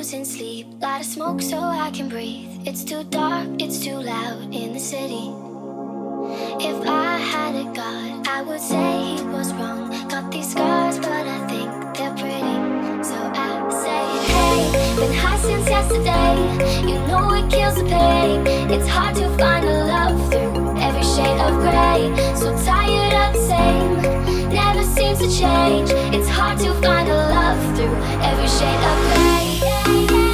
losing sleep. Gotta smoke so I can breathe. It's too dark, it's too loud in the city. If I had a god, I would say he was wrong. Got these scars, but I think they're pretty. So I say, hey, been high since yesterday. You know it kills the pain. It's hard to find a love through every shade of gray. So tired of the same, never seems to change. It's hard to find a love through every shade of gray.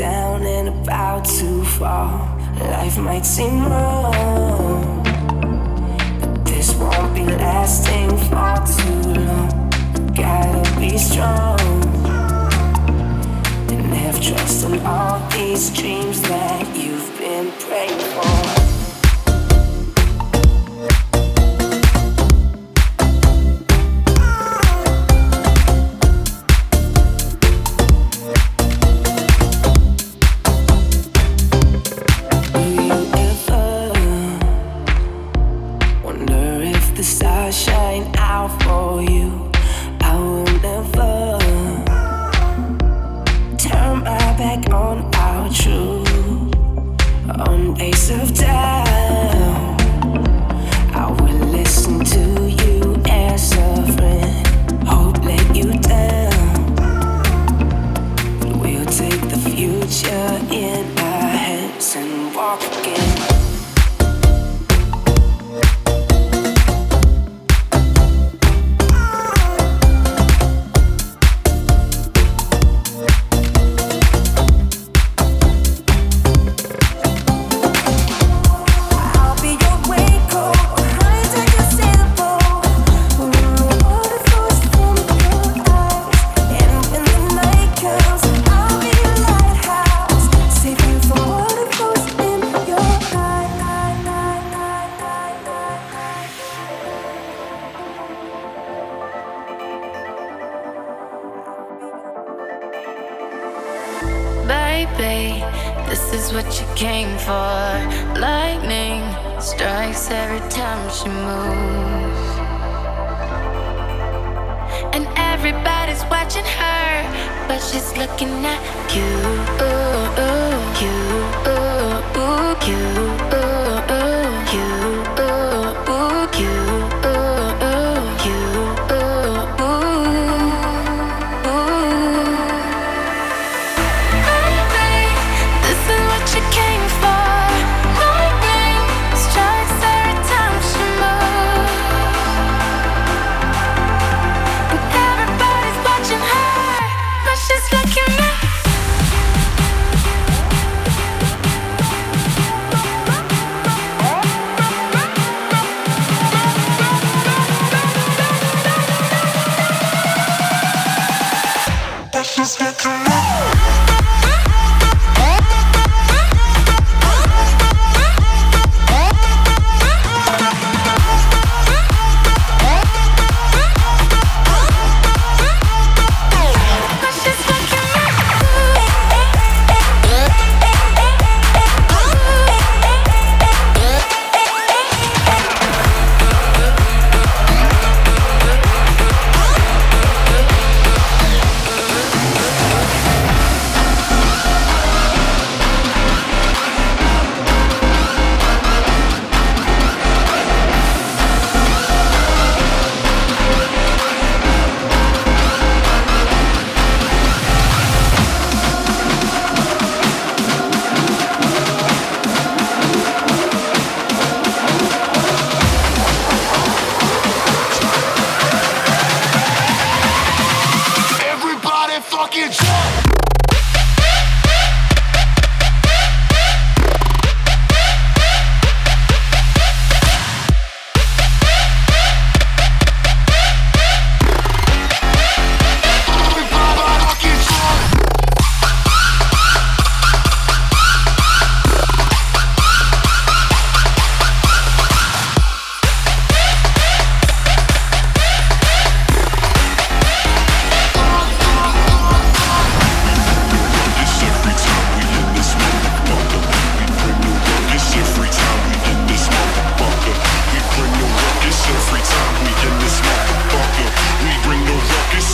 Down and about to fall. Life might seem wrong, but this won't be lasting for too long. Gotta be strong and have trust in all these dreams that you've been praying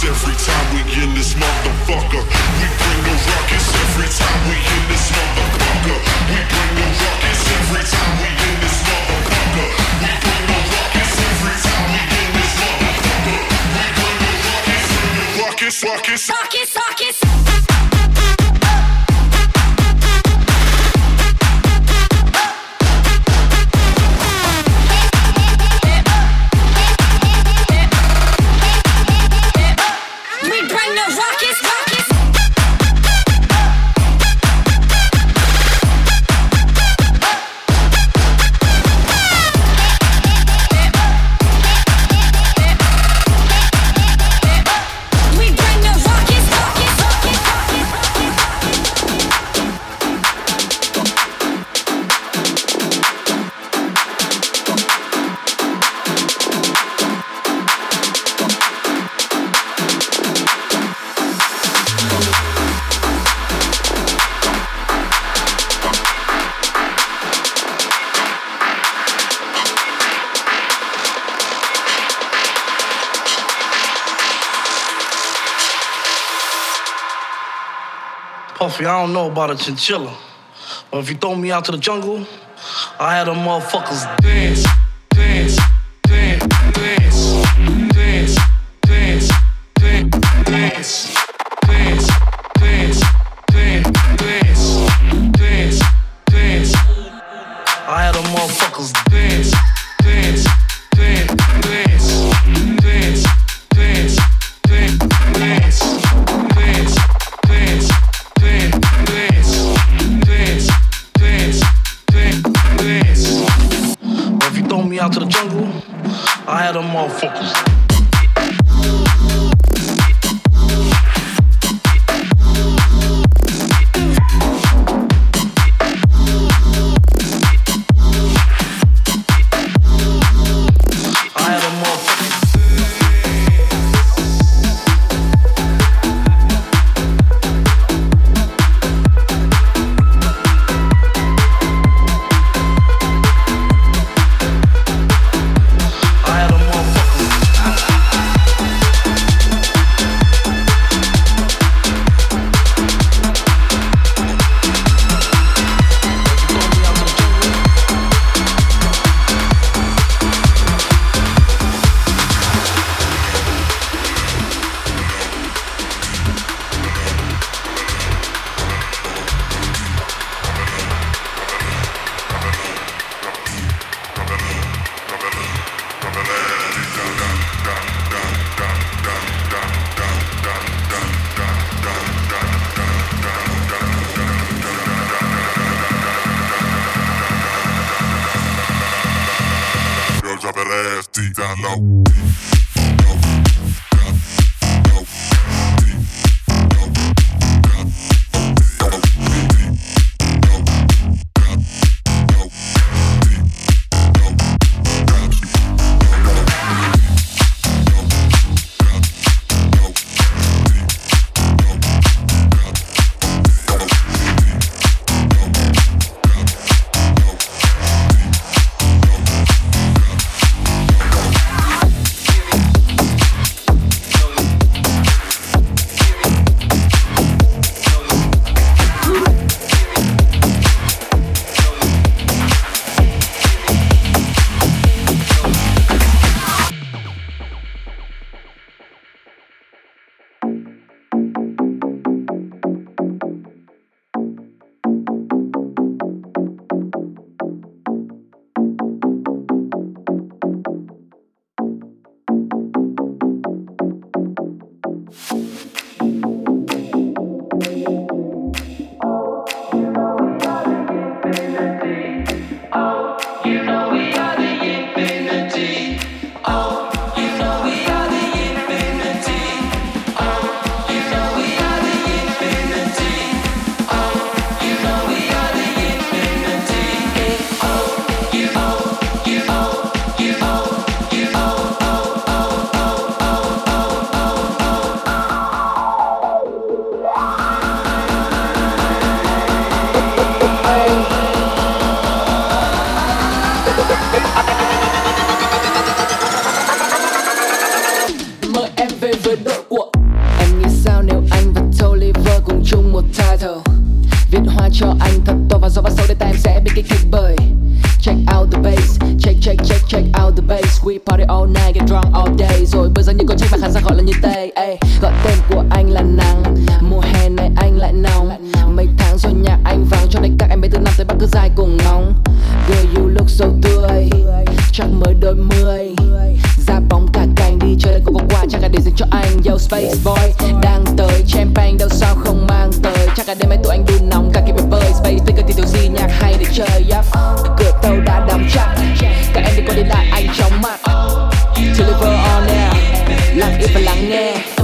every time we in this motherfucker. We bring the ruckus every time we in this motherfucker. We bring the ruckus every time we in this motherfucker. We bring the ruckus every time we in this motherfucker. We bring the ruckus, ruckus, ruckus, ruckus, ruckus. Puffy, I don't know about a chinchilla, but if you throw me out to the jungle, I had them motherfuckers dance, dance, people I know.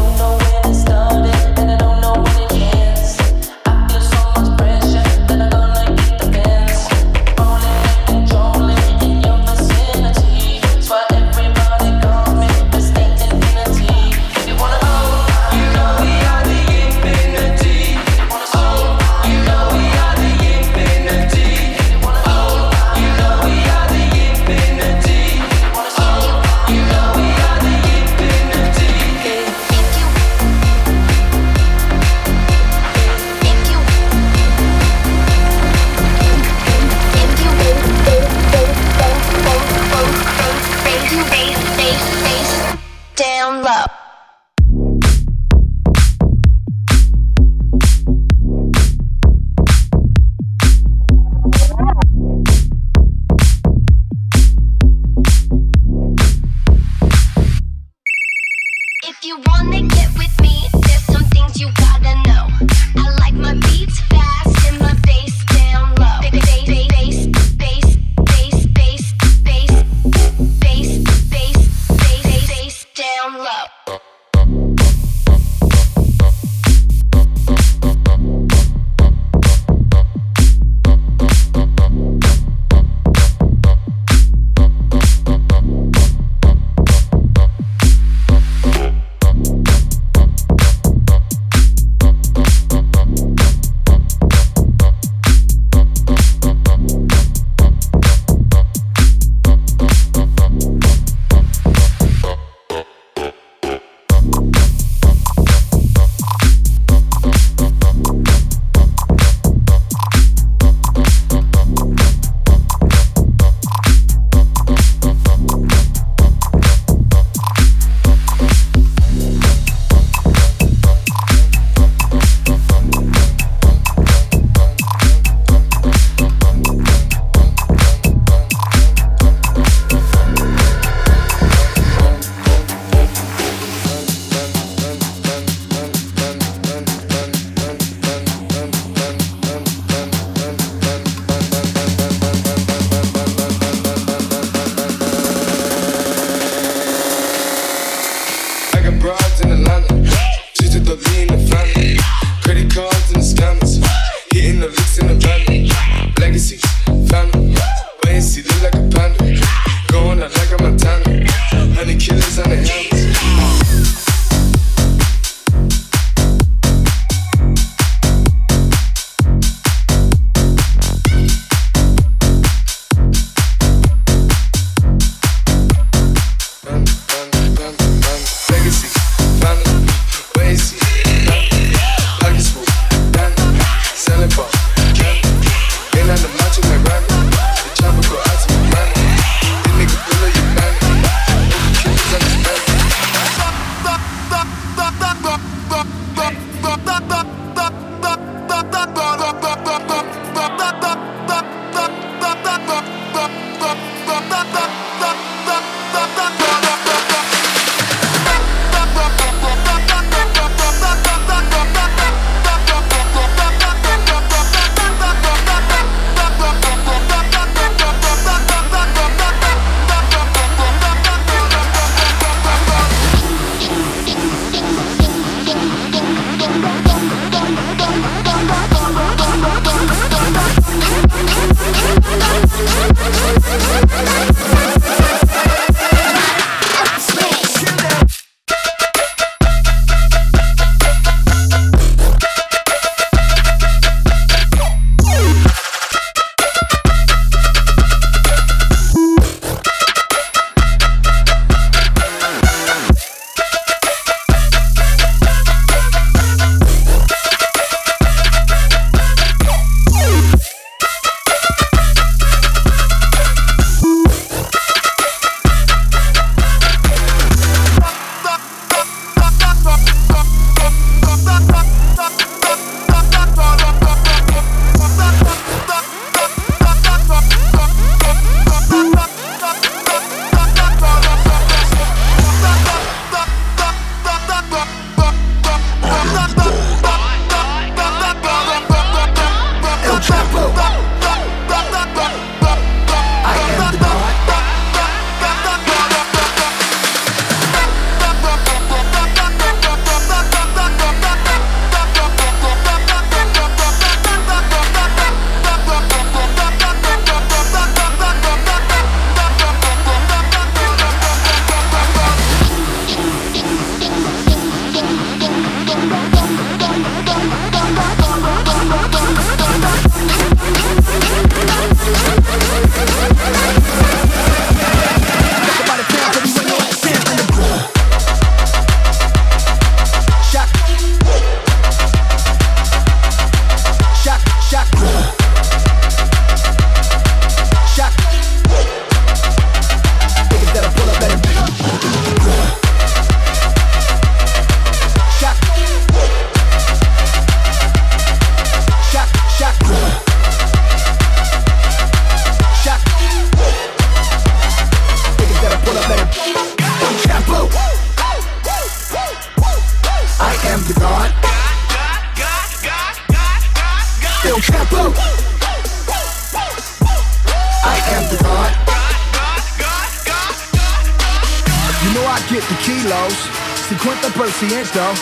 though.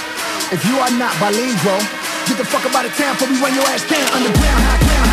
If you are not bilingual, get the fuck up out of town before we run your ass down underground, high ground.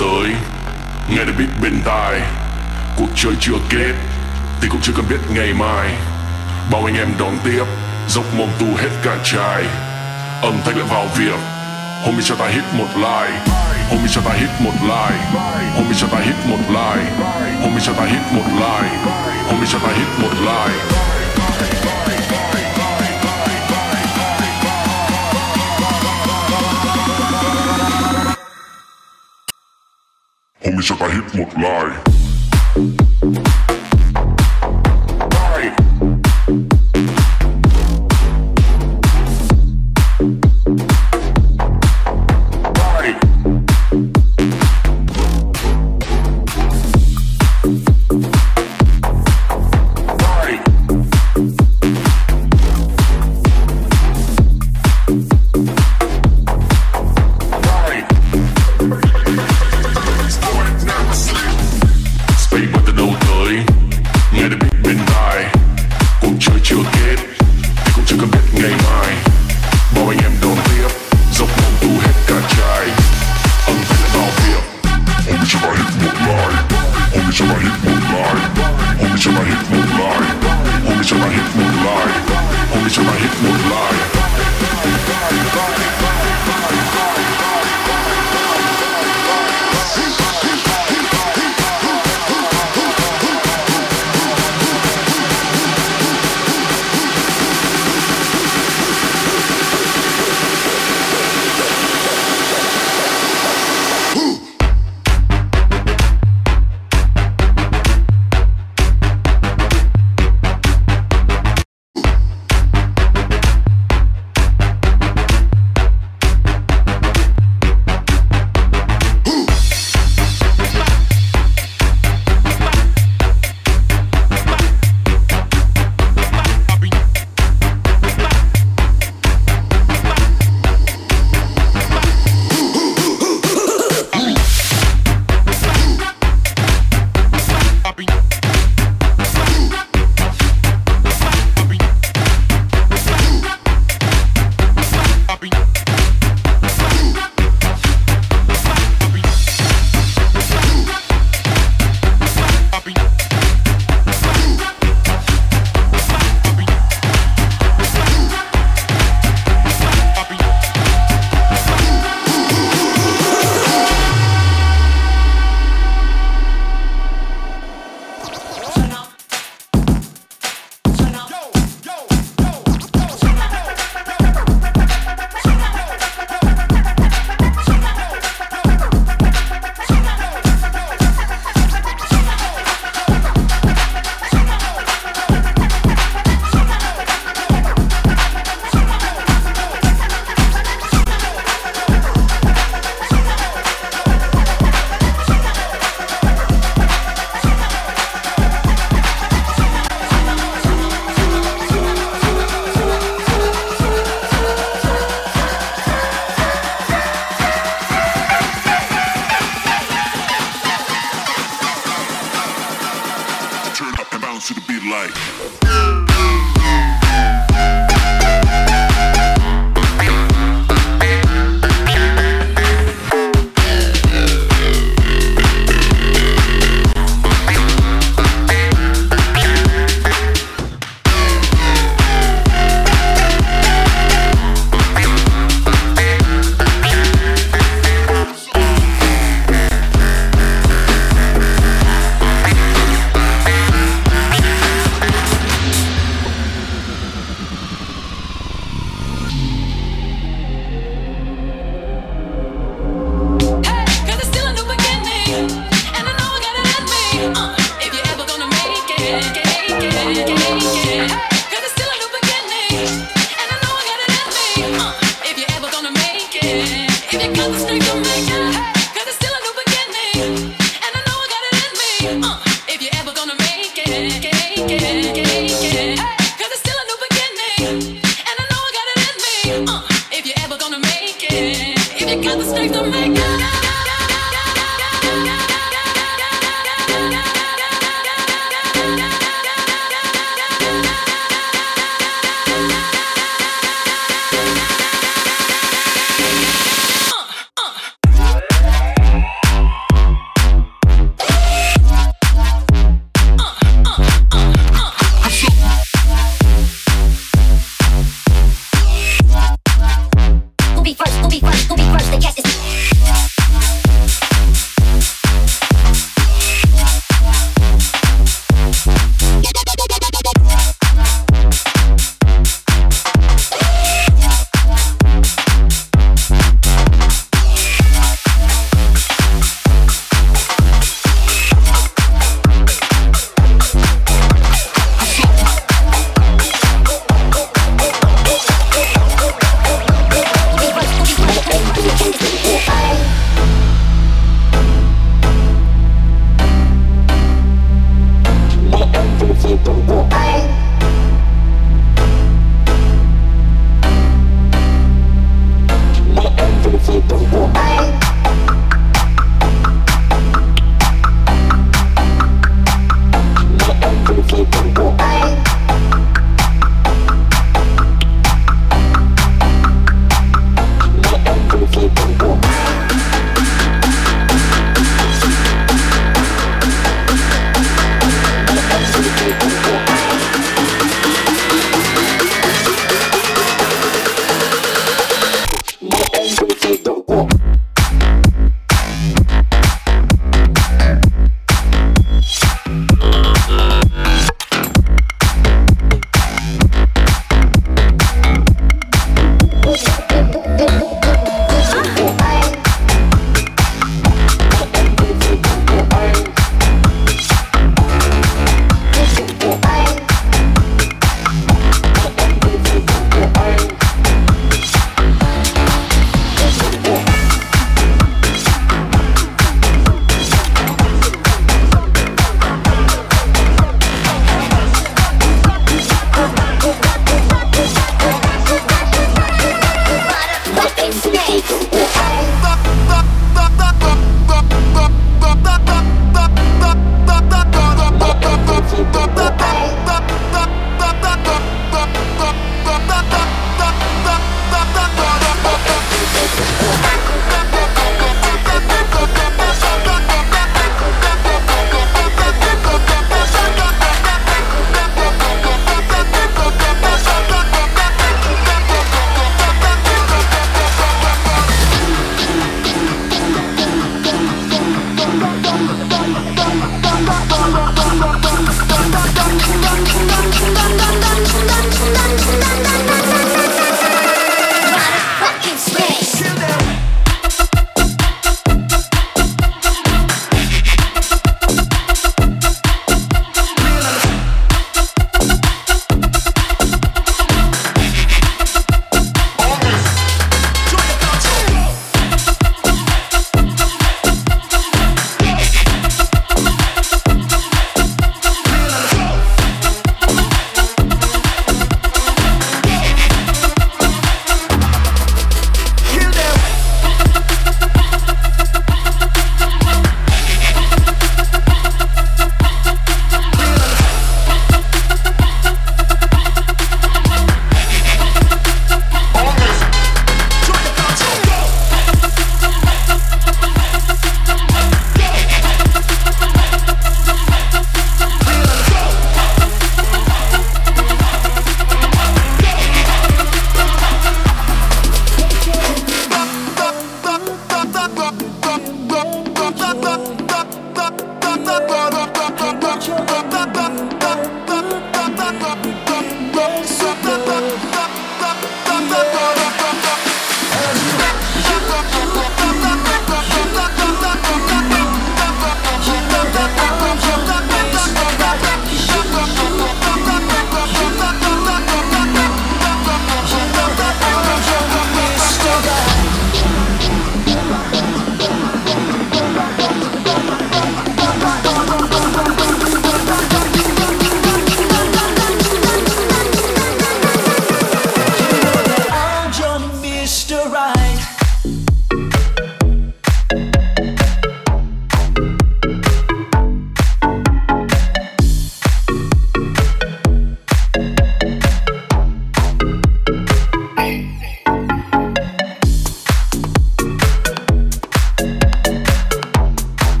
tới. Nghe được biết bên tai. Cuộc chơi chưa kết, Thì cũng chưa cần biết ngày mai. Bao anh em đón tiếp, Dốc mồm tu hết cả chai. Âm thanh lại vào việc. Homie cho ta hit một like. Homie cho ta hit một like. Homie cho ta hit một like. Homie cho ta hit một like. Homie cho ta hit một like. Homie cho ta hit một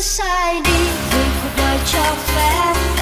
sai đi vì could đời your fast.